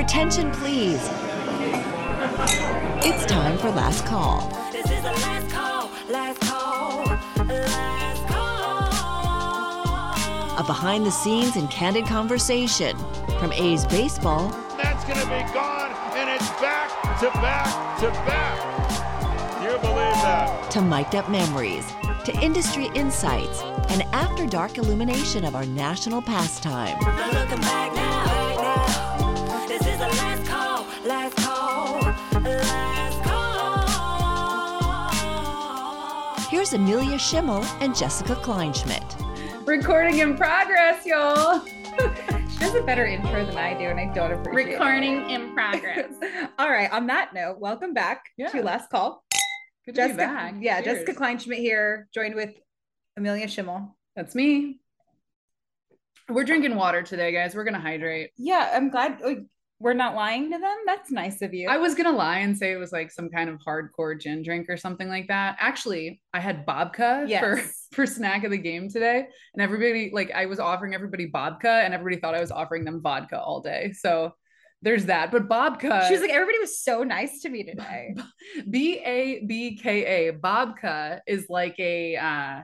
Your attention, please. It's time for Last Call. This is the last call, last call, last call. A behind the scenes and candid conversation from A's baseball That's going to be gone, and it's back to back to back. You believe that? to mic'd up memories to industry insights and after dark illumination of our national pastime. Here's Amelia Schimmel and Jessica Kleinschmidt. Recording in progress, y'all. she does a better intro than I do, and I don't appreciate Recording it. in progress. All right. On that note, welcome back Yeah. to Last Call. Good to be Jessica, back. yeah, Cheers. Jessica Kleinschmidt here, joined with Amelia Schimmel. That's me. We're drinking water today, guys. We're gonna hydrate. Yeah, I'm glad we're not lying to them. That's nice of you. I was gonna lie and say it was like some kind of hardcore gin drink or something like that. Actually, I had babka for for snack of the game today, and everybody like I was offering everybody babka, and everybody thought I was offering them vodka all day. So there's that. But babka, she was like, everybody was so nice to me today. B A B K A. Babka is like a uh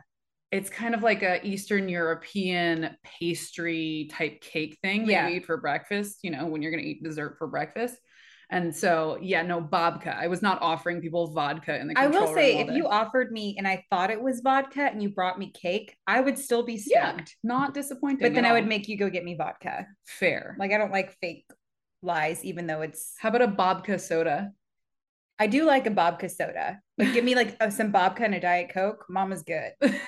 it's kind of like a Eastern European pastry type cake thing that Yeah. you eat for breakfast, you know, when you're gonna eat dessert for breakfast. And so yeah, no babka. I was not offering people vodka in the I will say, if day. you offered me and I thought it was vodka and you brought me cake, I would still be yeah, stoked. not disappointed. But then I would make you go get me vodka. fair. Like I don't like fake lies, even though it's how about a babka soda? I do like a babka soda. Like give me like uh, some babka and a diet coke. Mama's good.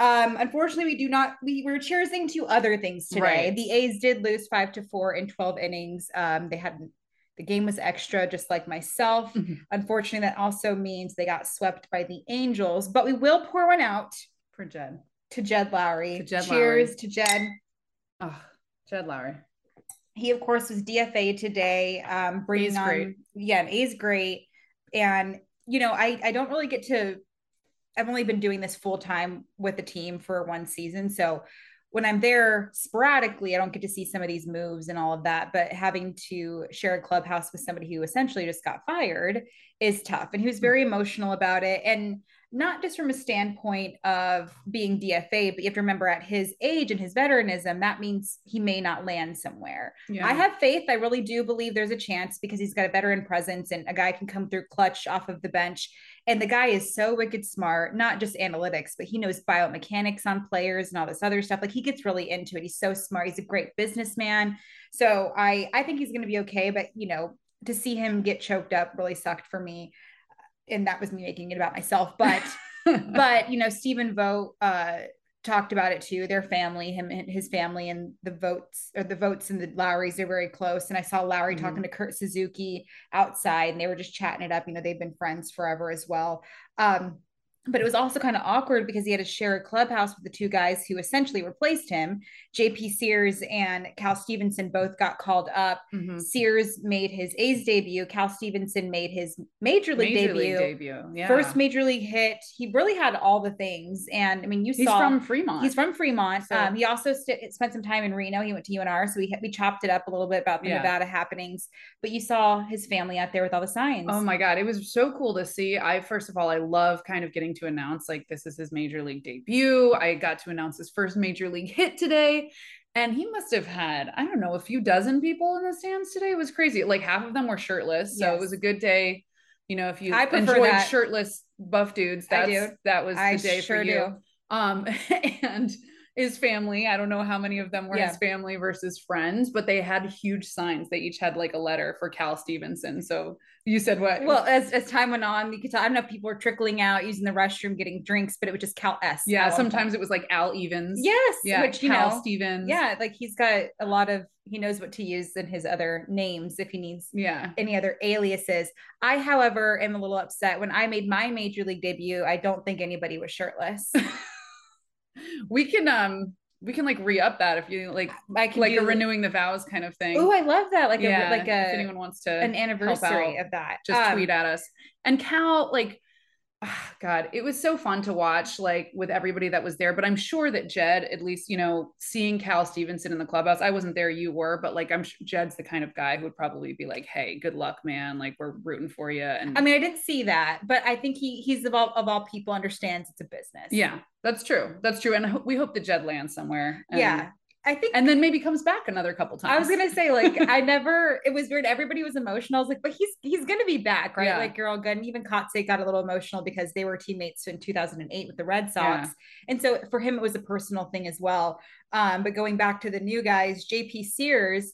Um, unfortunately, we do not. We were cheersing to other things today. Right. The A's did lose five to four in twelve innings. Um, they had the game was extra, just like myself. Mhm. Unfortunately, that also means they got swept by the Angels. But we will pour one out For Jed. to Jed Lowrie. To Jed Cheers Lowrie. to Jed. Oh, Jed Lowrie. He of course was DFA today. Um, bringing A's on great. yeah, and A's great. And you know, I I don't really get to. I've only been doing this full time with the team for one season, so when I'm there sporadically, I don't get to see some of these moves and all of that. But having to share a clubhouse with somebody who essentially just got fired is tough. And he was very emotional about it. And not just from a standpoint of being DFA, but you have to remember at his age and his veteranism, that means he may not land somewhere. Yeah. I have faith. I really do believe there's a chance because he's got a veteran presence and a guy can come through clutch off of the bench. And the guy is so wicked smart, not just analytics, but he knows biomechanics on players and all this other stuff. Like he gets really into it. He's so smart. He's a great businessman. So I I think he's going to be okay. But you know, to see him get choked up really sucked for me. And that was me making it about myself. But but you know, Stephen Vogt uh talked about it too. Their family, him and his family, and the Vogts or the Vogts and the Lowries are very close. And I saw Lowrie Mhm. talking to Kurt Suzuki outside, and they were just chatting it up. You know, they've been friends forever as well. Um, but it was also kind of awkward because he had to share a clubhouse with the two guys who essentially replaced him. JP Sears and Cal Stevenson both got called up. Mhm. Sears made his A's debut. Cal Stevenson made his major league Major debut. league debut. Yeah. First major league hit. He really had all the things. And I mean, you He's saw he's from Fremont. He's from Fremont. So- um, he also st- spent some time in Reno. He went to UNR, so we we chopped it up a little bit about the Yeah. Nevada happenings. But you saw his family out there with all the signs. Oh my god, it was so cool to see. I first of all, I love kind of getting to announce like this is his major league debut. I got to announce his first major league hit today. And he must have had, I don't know, a few dozen people in the stands today. It was crazy. Like half of them were shirtless. So Yes. it was a good day. You know, if you I enjoyed that. shirtless buff dudes, I that's do. that was I the day sure for you. do. Um, and his family, I don't know how many of them were Yeah. his family versus friends, but they had huge signs. They each had like a letter for Cal Stevenson. So you said what? Well, as, as time went on, you could tell. I don't know if people were trickling out, using the restroom, getting drinks, but it was just Cal S. yeah, one sometimes it was like Al Evans. Yes, Yeah, which you Cal know, Stevens. yeah, like he's got a lot of. He knows what to use in his other names if he needs Yeah. any other aliases. I, however, am a little upset. When I made my major league debut, I don't think anybody was shirtless. We can um we can like re-up that if you like like a renewing the vows kind of thing. Oh, I love that. Like yeah, a like if anyone wants to an anniversary out, of that. just Um, tweet at us. And Cal, like ah, God, it was so fun to watch, like with everybody that was there. But I'm sure that Jed, at least, you know, seeing Cal Stevenson in the clubhouse, I wasn't there, you were, but like I'm sure Jed's the kind of guy who would probably be like, hey, good luck, man. Like we're rooting for you. And I mean, I didn't see that, but I think he he's of all of all people understands it's a business. yeah, that's true. That's true. And we hope the Jed lands somewhere. And, yeah. I think And then maybe comes back another couple times. I was gonna say, like, I never. It was weird. Everybody was emotional. I was like, but he's he's gonna be back, right? Yeah. Like, you're all good. And even Kotsay got a little emotional because they were teammates in 2008 with the Red Sox, Yeah. and so for him, it was a personal thing as well. Um, but going back to the new guys, JP Sears,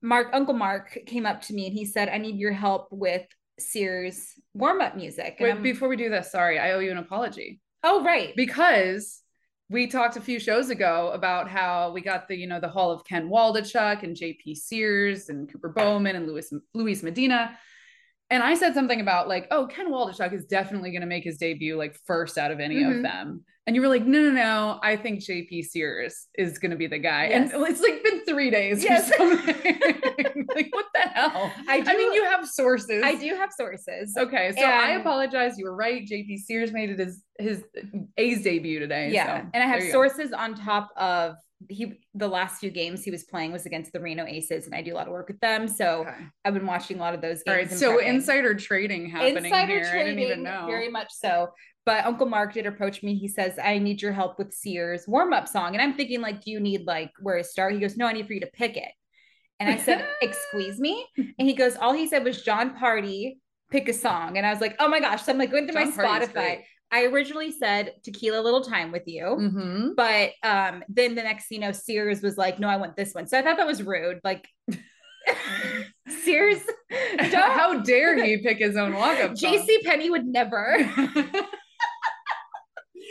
Mark Uncle Mark came up to me and he said, "I need your help with Sears warm up music." And Wait, I'm- before we do this, sorry, I owe you an apology. Oh, right. because we talked a few shows ago about how we got the you know the haul of ken waldichuk and jp sears and cooper bowman and Louis luis medina and i said something about like oh ken waldichuk is definitely going to make his debut like first out of any Mhm. of them and you were like no no no i think jp sears is going to be the guy Yes. and it's like been three days Yes. or something like what the hell I i mean you have sources I do have sources. Okay, so I apologize. You were right. JP Sears made it his his A's debut today. Yeah, so and I have you go. sources on top of he. The last few games he was playing was against the Reno Aces, and I do a lot of work with them. So Okay. I've been watching a lot of those games. Right, so prepping. insider trading happening insider here. trading, I didn't even know. very much so. But Uncle Mark did approach me. He says, "I need your help with Sears warm up song," and I'm thinking like, "Do you need like where to start?" He goes, "No, I need for you to pick it." And I said, "Excuse me," and he goes, "All he said was Jon Pardi." Pick a song, and I was like, "Oh my gosh!" So I'm like going through my Pardi's Spotify. great. I originally said "Tequila Little Time with You," Mhm. but um then the next you know sears was like no i want this one so i thought that was rude like sears How dare he pick his own walk-up jc penney would never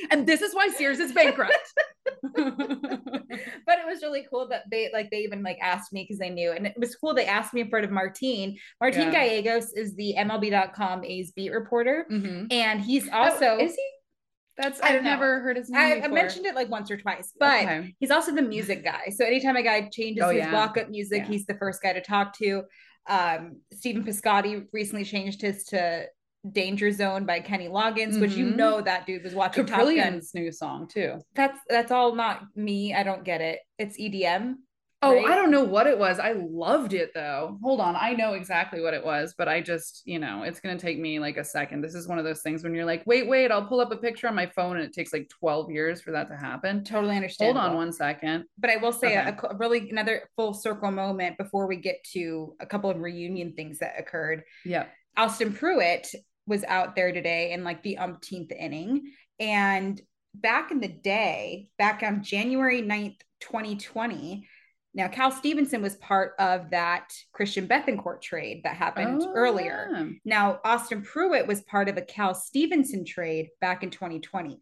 and this is why Sears is bankrupt. but it was really cool that they like they even like asked me because they knew and it was cool they asked me in front of martine martine Yeah. gallegos is the mlb.com a's beat reporter Mhm. and he's Oh, also is he? That's I've never heard his name. I, I mentioned it like once or twice but Okay. He's also the music guy. So anytime a guy changes Oh, his yeah. walk-up music, Yeah. he's the first guy to talk to. Um, Stephen Piscotty recently changed his to Danger Zone by Kenny Loggins, which you Mhm. know that dude was watching Top Gun. New song too. That's that's all not me. I don't get it. It's EDM. Oh, right? I don't know what it was. I loved it though. Hold on. I know exactly what it was, but I just, you know, it's going to take me like a second. This is one of those things when you're like, wait, wait, I'll pull up a picture on my phone and it takes like 12 years for that to happen. Totally understand. Hold on one second. But I will say a- Okay. a, a really another full circle moment before we get to a couple of reunion things that occurred. Yeah. Austin Pruitt was out there today in like the umpteenth inning. And back in the day, back on January 9th, 2020, now Cal Stevenson was part of that Christian Bethancourt trade that happened Oh, earlier. yeah. Now, Austin Pruitt was part of a Cal Stevenson trade back in 2020.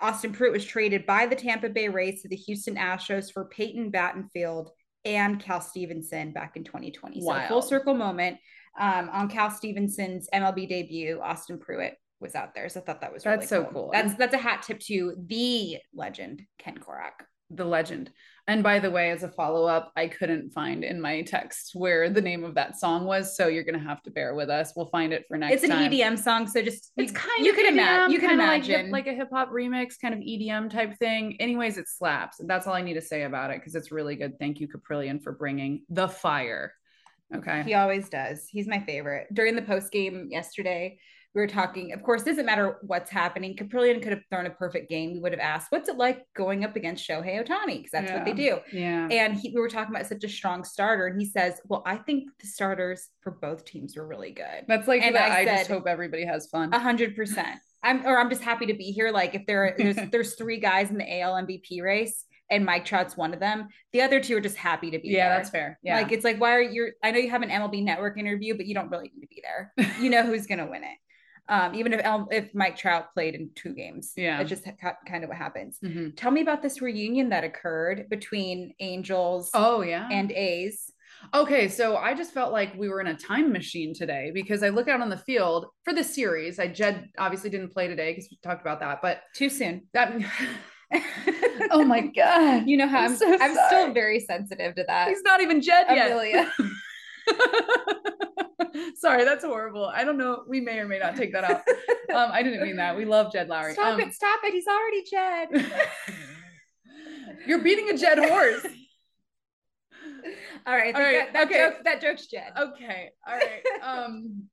Austin Pruitt was traded by the Tampa Bay Rays to the Houston Astros for Peyton Battenfield and Cal Stevenson back in 2020. So, full circle moment um, on Cal Stevenson's MLB debut. Austin Pruitt was out there, so I thought that was That's really so cool. That's that's a hat tip to the legend Ken Korach. The legend. And by the way, as a follow up, I couldn't find in my text where the name of that song was. So you're going to have to bear with us. We'll find it for next It's an time. EDM song, so just It's you- kind you of can imagine you can kinda like imagine like, a hip hop remix, kind of EDM type thing. Anyways, it slaps. That's all I need to say about it because it's really good. Thank you, Caprillion, for bringing the fire. Okay. He always does. He's my favorite. During the post game yesterday, we were talking. Of course, doesn't matter what's happening. Caprillion could have thrown a perfect game. We would have asked, "What's it like going up against Shohei Ohtani?" Because that's what they do. Yeah. And he, we were talking about such a strong starter, and he says, "Well, I think the starters for both teams were really good. That's like and that. I I, just hope everybody has fun. A hundred percent. I'm, or I'm just happy to be here. Like if there there's there's three guys in the AL MVP race, and Mike Trout's one of them. The other two are just happy to be yeah, there. Yeah, that's fair. Yeah. Like it's like, why are you? I know you have an MLB Network interview, but you don't really need to be there. You know who's gonna win it. Um, even if El- if Mike Trout played in two games, Yeah. it's just ha- kind of what happens. Mhm. Tell me about this reunion that occurred between Angels Oh, yeah. and A's. Okay, so I just felt like we were in a time machine today because I look out on the field for the series. I Jed obviously didn't play today because we talked about that, but Too soon. that oh my god, you know how I'm I'm. so I'm still very sensitive to that. he's not even Jed yet. Sorry, that's horrible. I don't know. We may or may not take that out. Um, I didn't mean that. We love Jed Lowrie. Stop Um, it! Stop it! He's already Jed. You're beating a Jed horse. All right. All right. that, that okay. joke that joke's Jed. Okay. All right. Um,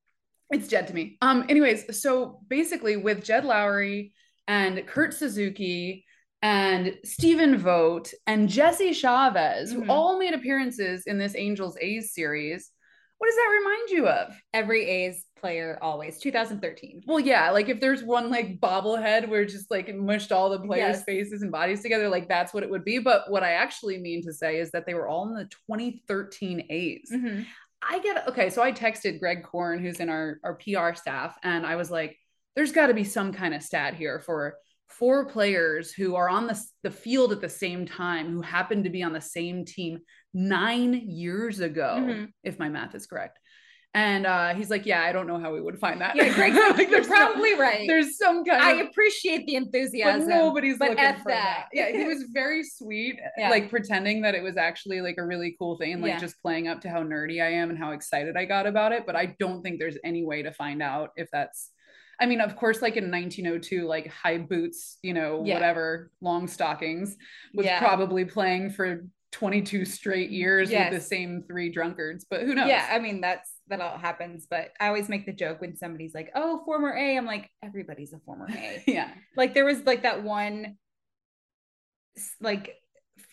it's Jed to me. Um, anyways, so basically with Jed Lowrie and Kurt Suzuki and Stephen Vogt and Jesse Chavez, who all made appearances in this Angels A's series, what does that remind you of? Every A's player always. 2013. Well, yeah, like if there's one like bobblehead where just like it mushed all the players' Yes. faces and bodies together, like that's what it would be. But what I actually mean to say is that they were all in the 2013 A's. Mhm. I get okay. So I texted Greg Korn, who's in our, our PR staff, and I was like, there's got to be some kind of stat here for four players who are on the, the field at the same time, who happened to be on the same team nine years ago, Mhm. if my math is correct. And uh, he's like, yeah, I don't know how we would find that. Yeah, Greg, Like, you're probably right. there's some kind I of appreciate the but enthusiasm. nobody's but looking for that. that. Yeah, he was very sweet, Yeah. like pretending that it was actually like a really cool thing, like Yeah. just playing up to how nerdy I am and how excited I got about it. But I don't think there's any way to find out if that's. I mean, of course, like in 1902, like high boots, you know, Yeah. whatever, long stockings, was Yeah. probably playing for 22 straight years with the same three drunkards. But who knows? Yeah, I mean that's that all happens, but I always make the joke when somebody's like, "Oh, former A," I'm like, everybody's a former A. yeah. like there was like that one, like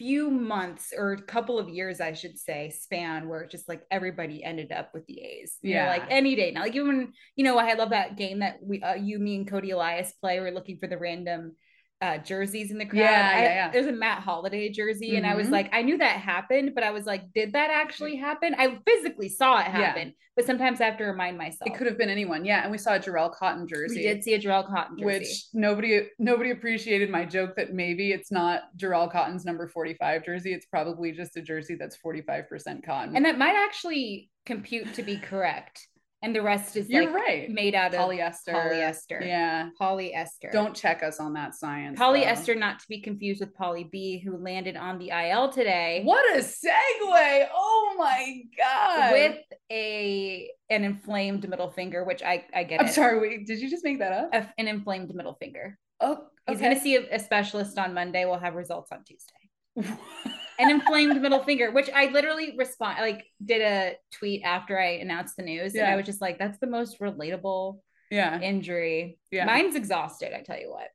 few months or a couple of years, I should say, span where just like everybody ended up with the A's. You know, Yeah. like any day now. Like even you know, I love that game that we, uh, you, me, and Cody Elias play. We're looking for the random. Uh, jerseys in the crowd. Yeah, I- yeah, yeah. There's a Matt Holliday jersey, and I was Mhm. like, I knew that happened, but I was like, did that actually happen? I physically saw it happen, Yeah. but sometimes I have to remind myself. It could have been anyone. Yeah. And we saw a Jharel Cotton jersey. We did see a Jharel Cotton jersey. which nobody nobody appreciated my joke that maybe it's not Jharel Cotton's number 45 jersey. It's probably just a jersey that's 45% cotton. and that might actually compute to be correct. And the rest is You're like right. made out of polyester. polyester. Yeah. polyester. Don't check us on that science. though. polyester, not to be confused with Polly B, who landed on the IL today What a segue. Oh my god. with a an inflamed middle finger, which I I get I'm it. sorry, wait, did you just make that up? A- an inflamed middle finger. Oh, He's okay. going to see a, a specialist on Monday. We'll have results on Tuesday. An inflamed middle finger, which I literally respond like did a tweet after I announced the news, and I was just like, "That's the most relatable yeah. injury." Yeah. Mine's exhausted. I tell you what,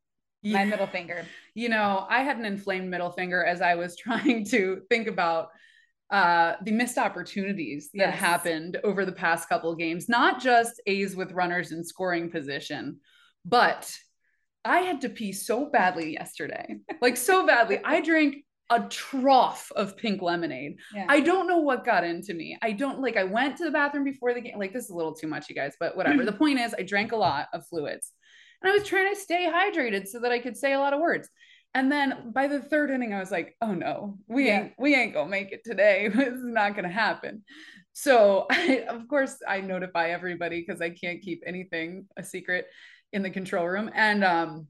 my middle finger. you know, I had an inflamed middle finger as I was trying to think about uh the missed opportunities that Yes. happened over the past couple of games, not just A's with runners in scoring position, but I had to pee so badly yesterday. like so badly. I drank a trough of pink lemonade. Yeah. I don't know what got into me. I don't like I went to the bathroom before the game. Like this is a little too much, you guys, but whatever. the point is I drank a lot of fluids. And I was trying to stay hydrated so that I could say a lot of words. And then by the third inning, I was like, oh no, we Yeah. ain't we ain't gonna make it today. this is not gonna happen. So I, of course I notify everybody because I can't keep anything a secret in the control room. And um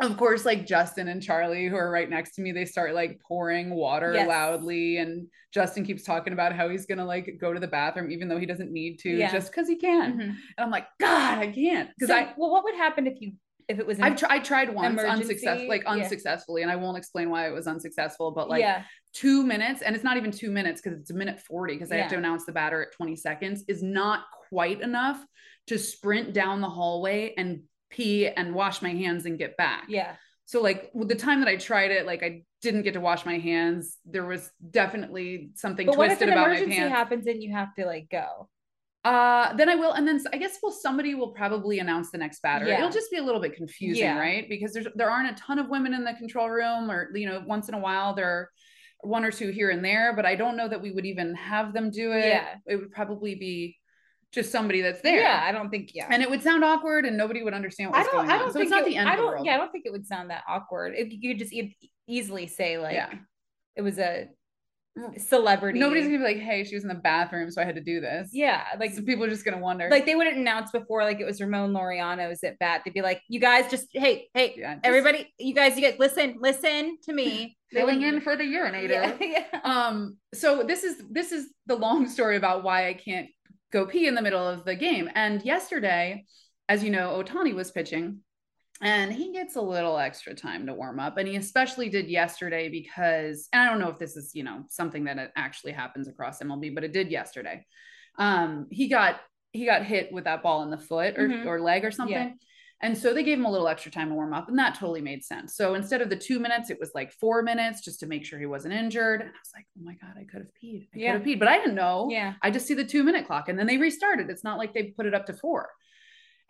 of course, like Justin and Charlie, who are right next to me, they start like pouring water Yes. loudly. And Justin keeps talking about how he's gonna like go to the bathroom, even though he doesn't need to, Yeah. just because he can. Mhm. And I'm like, God, I can't. Because So, I well, what would happen if you if it was? I've tried I tried once unsuccessful, like yeah. unsuccessfully, and I won't explain why it was unsuccessful, but like yeah, two minutes, and it's not even two minutes because it's a minute 40 because I have to announce the batter at 20 seconds, is not quite enough to sprint down the hallway and pee and wash my hands and get back. yeah. So like with the time that I tried it, like I didn't get to wash my hands. There was definitely something But what if twisted an about my emergency pants. happens and you have to like go? Uh, then I will, and then I guess well, somebody will probably announce the next batter. Yeah. It'll just be a little bit confusing, Yeah. right? Because there's there aren't a ton of women in the control room, or you know, once in a while there are one or two here and there, but I don't know that we would even have them do it. Yeah. It would probably be just somebody that's there. Yeah, I don't think. Yeah, And it would sound awkward, and nobody would understand I don't. going I don't so think it's not it- the end I of the don't. world. Yeah, I don't think it would sound that awkward. If you could just e- easily say like, Yeah. it was a celebrity. Nobody's gonna be like, "Hey, she was in the bathroom, so I had to do this." Yeah, like so people are just gonna wonder. like they wouldn't announce before like it was Ramon Laureano's at bat. They'd be like, "You guys just hey hey yeah, just everybody, you guys you guys listen listen to me." Filling in for the urinator. Yeah, yeah. um so this is this is the long story about why i can't go pee in the middle of the game. And yesterday, as you know, Ohtani was pitching and he gets a little extra time to warm up. And he especially did yesterday because, and I don't know if this is, you know, something that it actually happens across MLB, but it did yesterday. Um, he got he got hit with that ball in the foot or, Mhm. or leg or something. Yeah. And so they gave him a little extra time to warm up, and that totally made sense. So instead of the two minutes, it was like four minutes just to make sure he wasn't injured. And I was like, oh my God, I could have peed. I Yeah. could have peed, but I didn't know. Yeah. I just see the two minute clock and then they restarted. It's not like they put it up to four.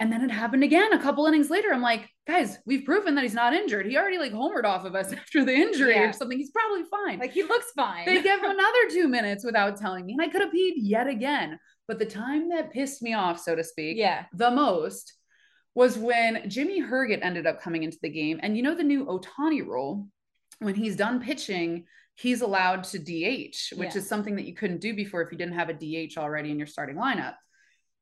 And then it happened again a couple innings later. I'm like, guys, we've proven that he's not injured. He already like homered off of us after the injury Yeah. or something. He's probably fine. Like he looks fine. they give him another two minutes without telling me. And I could have peed yet again. But the time that pissed me off, so to speak, yeah. the most was when Jimmy Herget ended up coming into the game. And you know the new Ohtani rule, when he's done pitching, he's allowed to DH, which Yeah. is something that you couldn't do before if you didn't have a DH already in your starting lineup.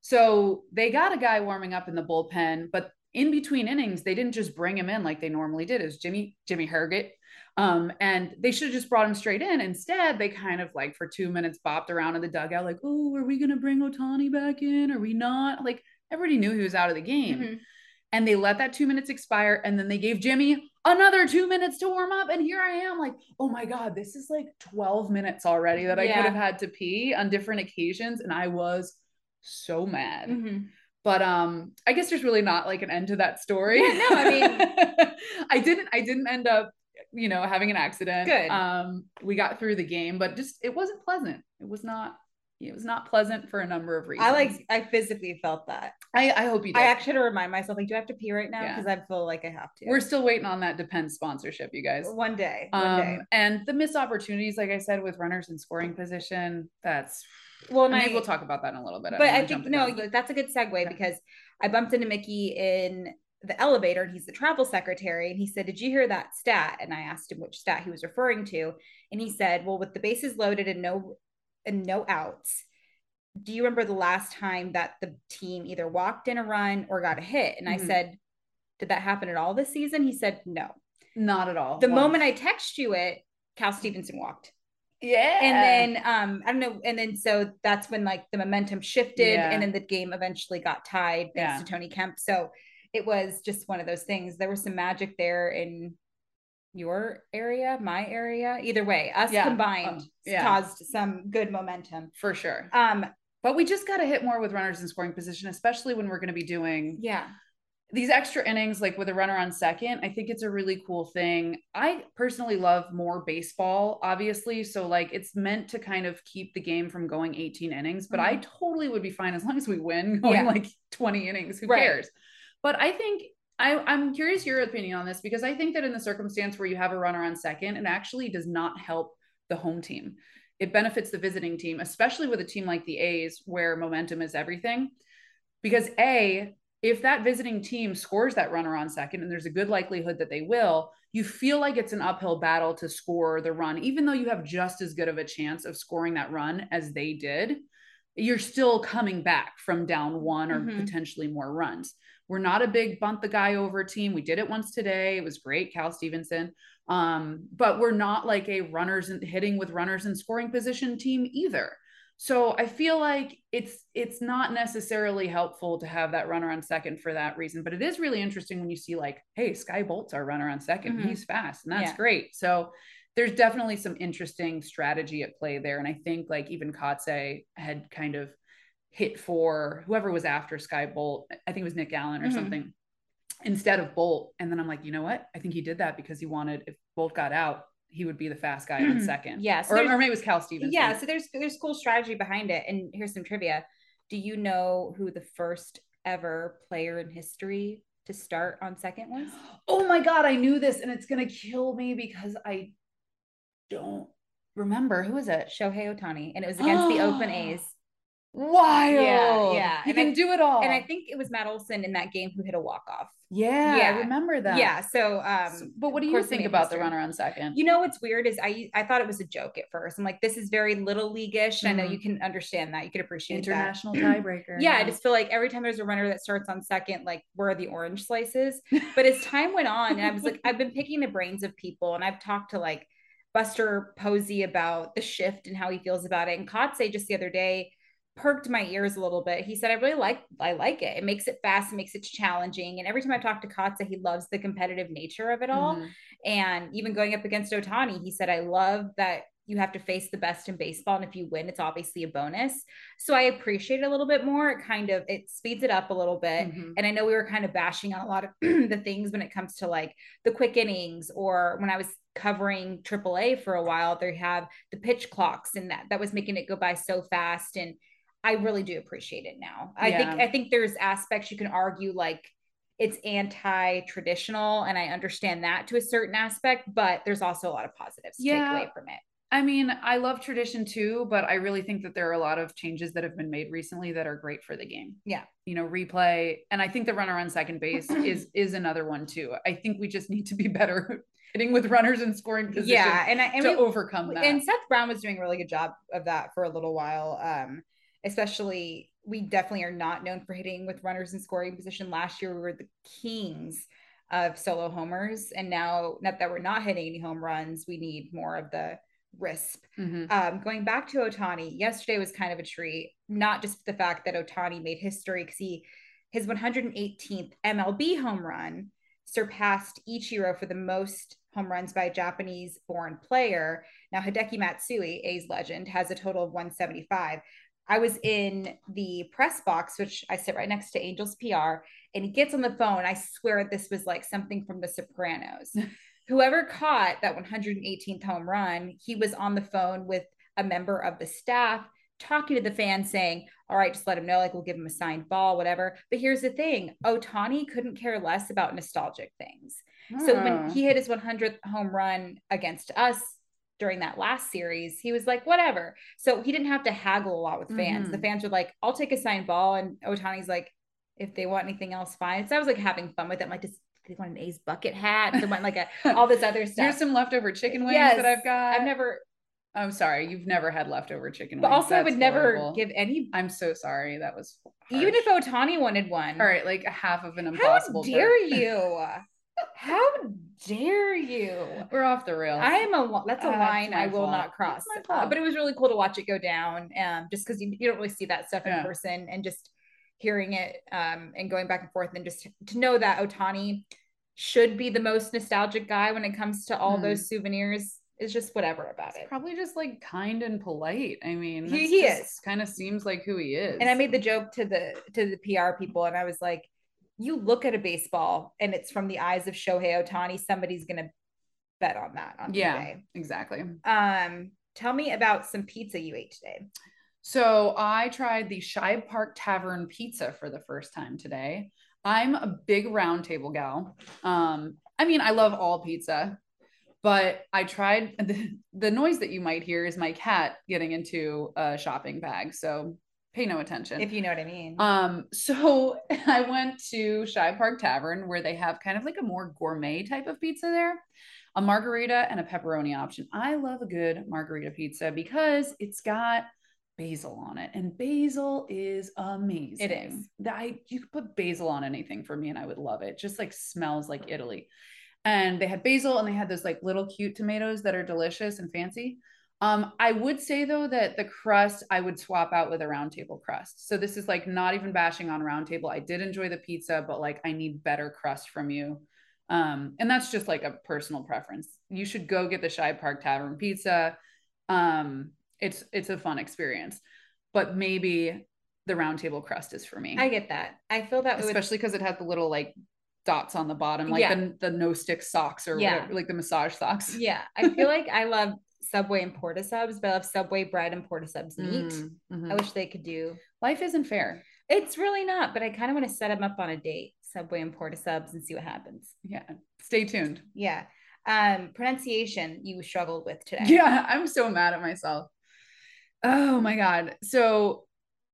So they got a guy warming up in the bullpen, but in between innings, they didn't just bring him in like they normally did. It was Jimmy Jimmy Herget. Um, and they should have just brought him straight in. Instead, they kind of like for two minutes bopped around in the dugout, like, oh, are we gonna bring Ohtani back in? Are we not? Like everybody knew he was out of the game. Mhm. And they let that two minutes expire. And then they gave Jimmy another two minutes to warm up. And here I am, like, oh my God, this is like 12 minutes already that I Yeah. could have had to pee on different occasions. And I was so mad. Mhm. But um, I guess there's really not like an end to that story. Yeah, no, I mean I didn't I didn't end up, you know, having an accident. Good. Um, we got through the game, but just it wasn't pleasant. It was not it was not pleasant for a number of reasons. I like I physically felt that. I, I hope you did. I actually had to remind myself, like, do I have to pee right now? Yeah. Because I feel like I have to. We're still waiting on that Depends sponsorship, you guys. one day. One day. Um, and the missed opportunities, like I said, with runners in scoring position, that's Well, I I- we'll talk about that in a little bit. but don't I think no, ahead. that's a good segue Okay. because I bumped into Mickey in the elevator and he's the travel secretary and he said, "Did you hear that stat?" And I asked him which stat he was referring to, and he said, "Well, with the bases loaded and no and no outs, do you remember the last time that the team either walked in a run or got a hit?" And I Mhm. said, "Did that happen at all this season?" He said, "No." not at all. The Once. moment I text you it, Cal Stevenson walked. yeah, and then um i don't know and then so that's when like the momentum shifted Yeah. and then the game eventually got tied thanks Yeah. to tony kemp so it was just one of those things there was some magic there in your area my area either way us Yeah. combined Uh, yeah. caused some good momentum for sure. um But we just got to hit more with runners in scoring position, especially when we're going to be doing yeah these extra innings, like with a runner on second. I think it's a really cool thing. I personally love more baseball, obviously. So, like, it's meant to kind of keep the game from going 18 innings, but I totally would be fine as long as we win going Mm-hmm. Yeah. like 20 innings. Who Right. cares? But I think. I, I'm curious your opinion on this because I think that in the circumstance where you have a runner on second, it actually does not help the home team. It benefits the visiting team, especially with a team like the A's where momentum is everything. Because A, if that visiting team scores that runner on second, and there's a good likelihood that they will, you feel like it's an uphill battle to score the run, even though you have just as good of a chance of scoring that run as they did. You're still coming back from down one or Mhm. potentially more runs. We're not a big bunt the guy over team. We did it once today. It was great, Cal Stevenson. Um, but we're not like a runners and hitting with runners and scoring position team either. So I feel like it's it's not necessarily helpful to have that runner on second for that reason. But it is really interesting when you see like, hey, Skye Bolt's our runner on 2nd Mhm. He's fast, and that's Yeah. great. So there's definitely some interesting strategy at play there. And I think like even Kotsay had kind of hit for whoever was after Skye Bolt. I think it was Nick Allen or Mhm. something instead of Bolt. And then I'm like, you know what? I think he did that because he wanted if Bolt got out, he would be the fast guy on second. Yeah, so or, or maybe it was Cal Stevenson. yeah so there's there's cool strategy behind it and here's some trivia do you know who the first ever player in history to start on second was Oh my god, I knew this, and it's gonna kill me because I don't remember Who was it. Shohei Ohtani, and it was against the Open A's. Wild. Yeah, yeah. He And I- can do it all. And I think it was Matt Olson in that game who hit a walk off. yeah, Yeah. I remember that. Yeah. So, um, So- but what do you think about the history. runner on second? You know what's weird is I I thought it was a joke at first. I'm like, this is very little leagueish. I know you can understand that. You can appreciate International that. tiebreaker. Yeah, I just feel like every time there's a runner that starts on second, like where are the orange slices? But as time went on, and I was like, I've been picking the brains of people, and I've talked to like Buster Posey about the shift and how he feels about it. And Kotsay just the other day perked my ears a little bit. He said, I really like I like it. It makes it fast, it makes it challenging. And every time I talk to Kotsay, he loves the competitive nature of it all. Mhm. And even going up against Ohtani, he said, I love that you have to face the best in baseball. And if you win, it's obviously a bonus. So I appreciate it a little bit more. It kind of it speeds it up a little bit. Mhm. And I know we were kind of bashing on a lot of the things when it comes to like the quick innings or when I was covering AAA for a while, they have the pitch clocks and that that was making it go by so fast. And I really do appreciate it now. I think I think there's aspects you can argue like it's anti-traditional and I understand that to a certain aspect, but there's also a lot of positives to Yeah. take away from it. I mean, I love tradition too, but I really think that there are a lot of changes that have been made recently that are great for the game. Yeah. You know, replay, and I think the runner on second base is is another one too. I think we just need to be better hitting with runners in scoring position Yeah, and I and to we- overcome that. and Seth Brown was doing a really good job of that for a little while. Um, especially we definitely are not known for hitting with runners in scoring position. Last year we were the kings of solo homers, and now not that we're not hitting any home runs, we need more of the risp. Mhm. Um, going back to Ohtani, yesterday was kind of a treat. Not just the fact that Ohtani made history because he his 118th MLB home run surpassed Ichiro for the most home runs by a Japanese born player. Now, Hideki Matsui, A's legend, has a total of 175. I was in the press box, which I sit right next to Angels PR, and he gets on the phone. I swear this was like something from The Sopranos. Whoever caught that 118th home run, he was on the phone with a member of the staff talking to the fans saying, All right, just let him know, like we'll give him a signed ball, whatever. But here's the thing Ohtani couldn't care less about nostalgic things. So when Oh. he hit his 100th home run against us during that last series, he was like, whatever. So he didn't have to haggle a lot with fans. The Mhm. fans were like, I'll take a signed ball. And Ohtani's like, if they want anything else, fine. So I was like having fun with it. I'm like, does they want an A's bucket hat? They want like a, all this other stuff. Here's some leftover chicken wings Yes, that I've got. I've never, I'm sorry, you've never had leftover chicken but wings. also I would never horrible. give any, I'm so sorry. That was even if Ohtani wanted one. all right, like a half of an impossible. How dare you? How dare you? We're off the rails. I am a that's a Uh, line I will fault. not cross. Uh, but it was really cool to watch it go down, um, just because you, you don't really see that stuff in Yeah. person, and just hearing it um, and going back and forth, and just to know that Ohtani should be the most nostalgic guy when it comes to all Mhm. those souvenirs is just whatever about It's it. probably just like kind and polite. I mean, He- he is. Kind of seems like who he is. And I made the joke to the to the PR people, and I was like, "You look at a baseball, and it's from the eyes of Shohei Ohtani. Somebody's gonna bet on that on yeah, eBay." exactly. Um, tell me about some pizza you ate today. So I tried the Shibe Park Tavern pizza for the first time today. I'm a big round table gal. Um, I mean, I love all pizza, but I tried the, the noise that you might hear is my cat getting into a shopping bag. So pay no attention. If you know what I mean. Um, so I went to Shibe Park Tavern where they have kind of like a more gourmet type of pizza there, a margarita and a pepperoni option. I love a good margarita pizza because it's got basil on it, and basil is amazing. It is. I you could put basil on anything for me, and I would love it. Just like smells like Italy. And they had basil, and they had those like little cute tomatoes that are delicious and fancy. Um, I would say though that the crust I would swap out with a round table crust. So this is like not even bashing on round table. I did enjoy the pizza, but like I need better crust from you. Um, and that's just like a personal preference. You should go get the Shibe Park Tavern pizza. Um, it's it's a fun experience, but maybe the round table crust is for me. I get that. I feel that especially because it had the little like dots on the bottom, like Yeah. the the no stick socks or Yeah. whatever, like the massage socks. yeah. I feel like I love Subway and Port of Subs, but I love Subway bread and Port of Subs meat. Mm, mhm. I wish they could do. Life isn't fair. It's really not, but I kind of want to set them up on a date, Subway and Port of Subs, and see what happens. Yeah. Stay tuned. Yeah. Um, pronunciation you struggled with today. Yeah, I'm so mad at myself. Oh my God. So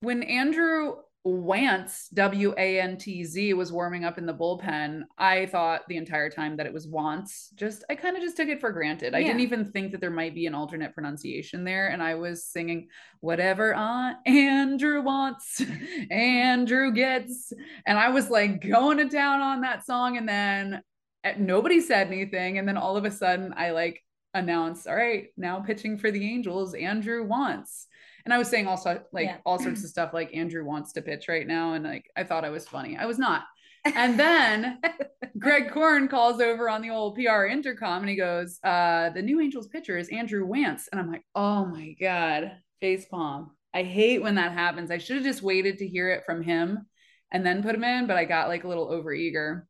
when Andrew Wantz, W A N T Z, was warming up in the bullpen, I thought the entire time that it was Wants. Just, I kind of just took it for granted. I didn't even think that there might be an alternate pronunciation there. And I was singing, whatever Aunt Andrew wants, Andrew gets. And I was like going to town on that song. And then uh, nobody said anything. And then all of a sudden, I like, announced, all right, now pitching for the Angels, Andrew wants. And I was saying also like Yeah. all sorts of stuff like Andrew wants to pitch right now. And like I thought I was funny. I was not. And then Greg Korn calls over on the old PR intercom and he goes, uh, the new Angels pitcher is Andrew Wance. And I'm like, oh my God, face palm. I hate when that happens. I should have just waited to hear it from him and then put him in, but I got like a little over eager.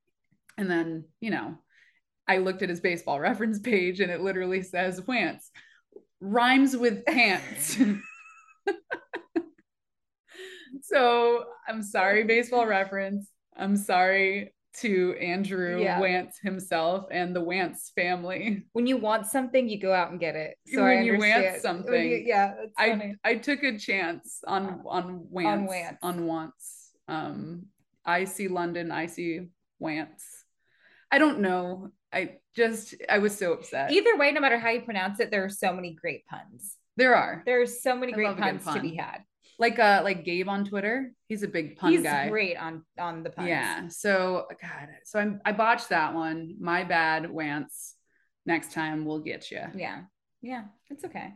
And then, you know, I looked at his baseball reference page and it literally says Wance rhymes with pants. so I'm sorry, baseball reference. I'm sorry to Andrew Yeah. Wance himself and the Wance family. When you want something, you go out and get it. So When I you want. When you- something, yeah, I. I took a chance on on Wance Wance. on Wance. Um, I see London. I see Wance. I don't know. I just I was so upset. Either way, no matter how you pronounce it, there are so many great puns. There are There are so many I great love a good puns to be had. like uh like Gabe on Twitter. He's a big pun He's guy. great on on the puns. Yeah. So God, so I'm I botched that one. My bad, Wance. Next time we'll get you. yeah, yeah. It's okay.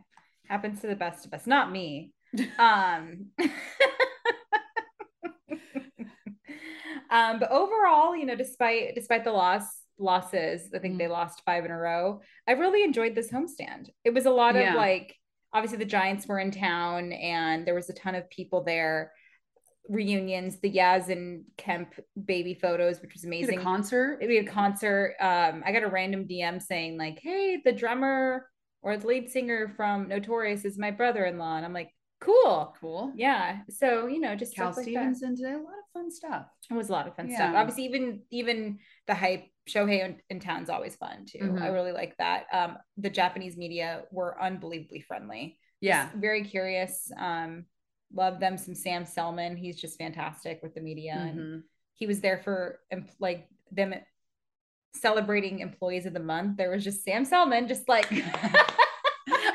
Happens to the best of us. Not me. um. um. But overall, you know, despite despite the loss losses, I think Mm. they lost five in a row. I really enjoyed this homestand. It was a lot Yeah. of like obviously the Giants were in town and there was a ton of people there. Reunions, the Yaz and Kemp baby photos, which was amazing. a concert. we had a concert. Um, I got a random DM saying like, "Hey, the drummer or the lead singer from Notorious is my brother-in-law," and I'm like, "Cool, Cool. yeah." So you know, just Cal stuff like. Did a lot of fun stuff. It was a lot of fun stuff. Obviously, even even the hype Shohei in, in town's always fun too. Mhm. I really like that. Um, the Japanese media were unbelievably friendly. Yeah. Just very curious. Um, love them some Sam Selman. He's just fantastic with the media and Mhm. he was there for like them celebrating employees of the month. There was just Sam Selman, just like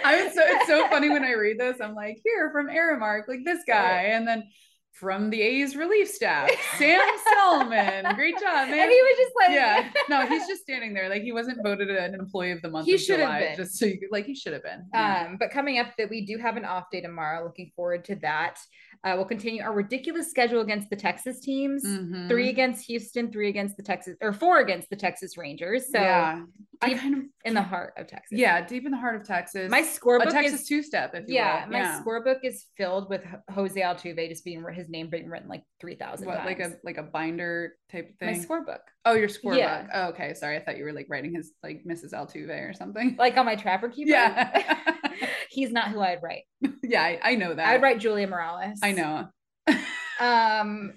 I was so it's so funny when I read this. I'm like, here from Aramark, like this guy, and then from the A's relief staff, Sam Selman. Great job, man. and he was just like, yeah, no, he's just standing there. Like he wasn't voted an employee of the month. He should have been. Just so you like he should have been. Yeah. Um, but coming up, that we do have an off day tomorrow. Looking forward to that. Uh, we'll continue our ridiculous schedule against the Texas teams. Mhm. Three against Houston, three against the Texas, or four against the Texas Rangers. So yeah, deep kind of in the heart of Texas. yeah, deep in the heart of Texas. my scorebook a Texas is two step, if you yeah, will. my yeah. scorebook is filled with Jose Altuve just being his name being written like three thousand What times. like a like a binder type of my thing. scorebook, oh, your scorebook. Yeah. Oh, okay, sorry. I thought you were like writing his like Mrs. Altuve or something. like on my Trapper Keeper. Yeah. he's not who I'd write. yeah, I, I know that. I'd write Julia Morales. I know. Um,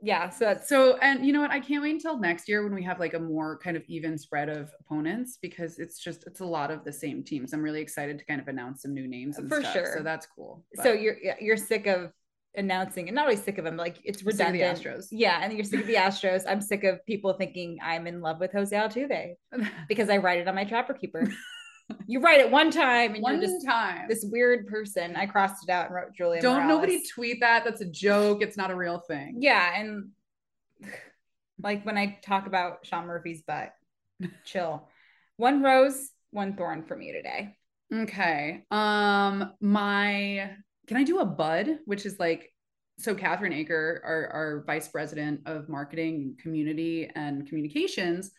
yeah. So that's So, and you know what? I can't wait until next year when we have like a more kind of even spread of opponents because it's just it's a lot of the same teams. I'm really excited to kind of announce some new names and For stuff. sure. So that's cool. so you're you're sick of announcing and not only sick of them like it's sick of the Astros. yeah and you're sick of the astros i'm sick of people thinking i'm in love with jose altuve because i write it on my trapper keeper you write it one time and one you're just time. this weird person i crossed it out and wrote julia Don't nobody tweet that. That's a joke. It's not a real thing. yeah and like when i talk about sean murphy's butt chill one rose one thorn for me today Okay. Um, my can I do a bud, which is like so Catherine Aker, our, our vice president of marketing, community, and communications,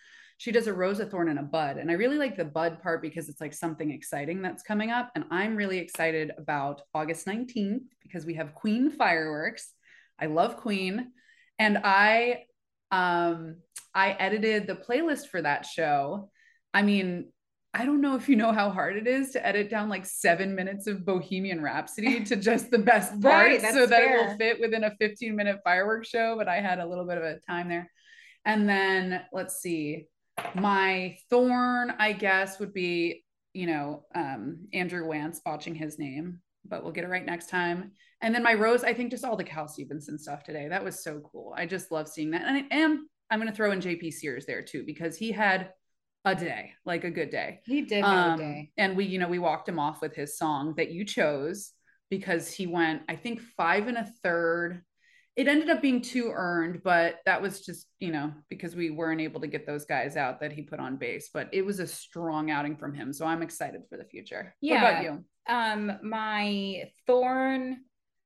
she does a rose, a thorn, and a bud. And I really like the bud part because it's like something exciting that's coming up. And I'm really excited about August 19th because we have Queen fireworks. I love Queen. And I um I edited the playlist for that show. I mean, I don't know if you know how hard it is to edit down like seven minutes of Bohemian Rhapsody to just the best Right, parts so that it will fit within a 15 minute fireworks show. But I had a little bit of a time there. And then let's see, my thorn, I guess, would be, you know, um, Andrew Wance botching his name, but we'll get it right next time. And then my rose, I think just all the Cal Stevenson stuff today. That was so cool. I just love seeing that. And, I, and I'm going to throw in JP Sears there too, because he had a day, like a good day. he did Um, and we, you know, we walked him off with his song that you chose because he went, I think, five and a third. It ended up being two earned, but that was just, you know, because we weren't able to get those guys out that he put on base. But it was a strong outing from him. So I'm excited for the future. What Yeah. about you? Um, my thorn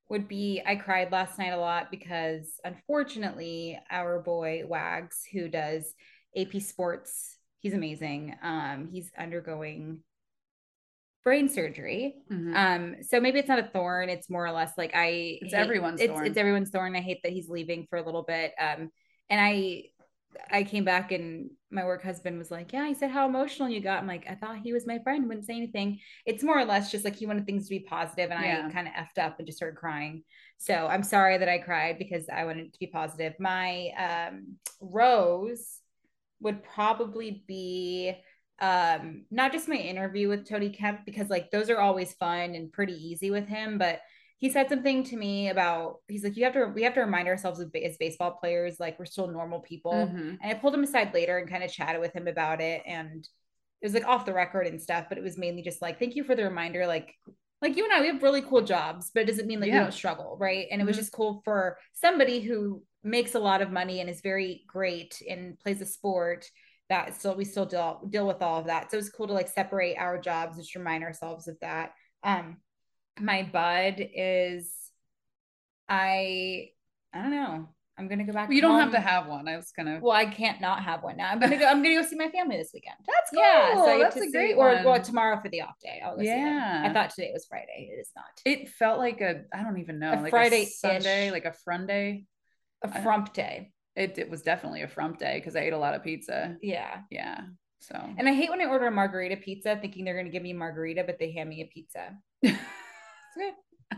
would be I cried last night a lot because unfortunately our boy Wags, who does AP Sports, he's amazing. Um, he's undergoing brain surgery. Mhm. Um, so maybe it's not a thorn, it's more or less like I It's hate- everyone's it's, thorn. It's everyone's thorn. I hate that he's leaving for a little bit. Um, and I I came back and my work husband was like, Yeah, he said how emotional you got. I'm like, I thought he was my friend, wouldn't say anything. It's more or less just like he wanted things to be positive, and Yeah. I kind of effed up and just started crying. So I'm sorry that I cried because I wanted it to be positive. My um rose would probably be um not just my interview with Tony Kemp because like those are always fun and pretty easy with him, but he said something to me about he's like you have to we have to remind ourselves of, as baseball players like we're still normal people Mhm. and I pulled him aside later and kind of chatted with him about it and it was like off the record and stuff but it was mainly just like thank you for the reminder like like you and I we have really cool jobs but it doesn't mean like we don't struggle right and it was Mhm. just cool for somebody who makes a lot of money and is very great and plays a sport that still we still deal deal with all of that so it's cool to like separate our jobs just remind ourselves of that um my bud is I I don't know I'm gonna go back You don't have to have one. I was gonna. Well, I can't not have one now. I'm gonna go. I'm gonna go see my family this weekend. That's Yeah, so cool. That's a great or one. well tomorrow for the off day. I'll go see them. Yeah. I thought today was Friday. It is not. it felt like a I don't even know A like Friday-ish. a Sunday, like a front day. A frump day. It, it was definitely a frump day because I ate a lot of pizza. Yeah. Yeah. So And I hate when I order a margarita pizza thinking they're gonna give me a margarita, but they hand me a pizza. It's good.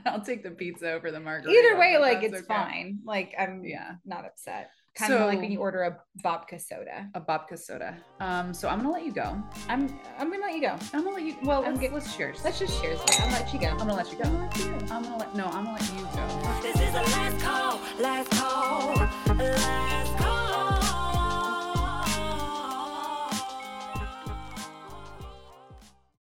I'll take the pizza over the margarita. Either way, like it's okay. fine. Like I'm Yeah. not upset. Kind of like when you order a babka soda. A babka soda. Um, so I'm gonna let you go. I'm I'm gonna let you go. I'm gonna let you. Well, let's, let's- let's cheers. Let's just cheers. I'll let you go. I'm gonna let you go. I'm gonna let no. I'm gonna let you go. This is the last call, last call, last call.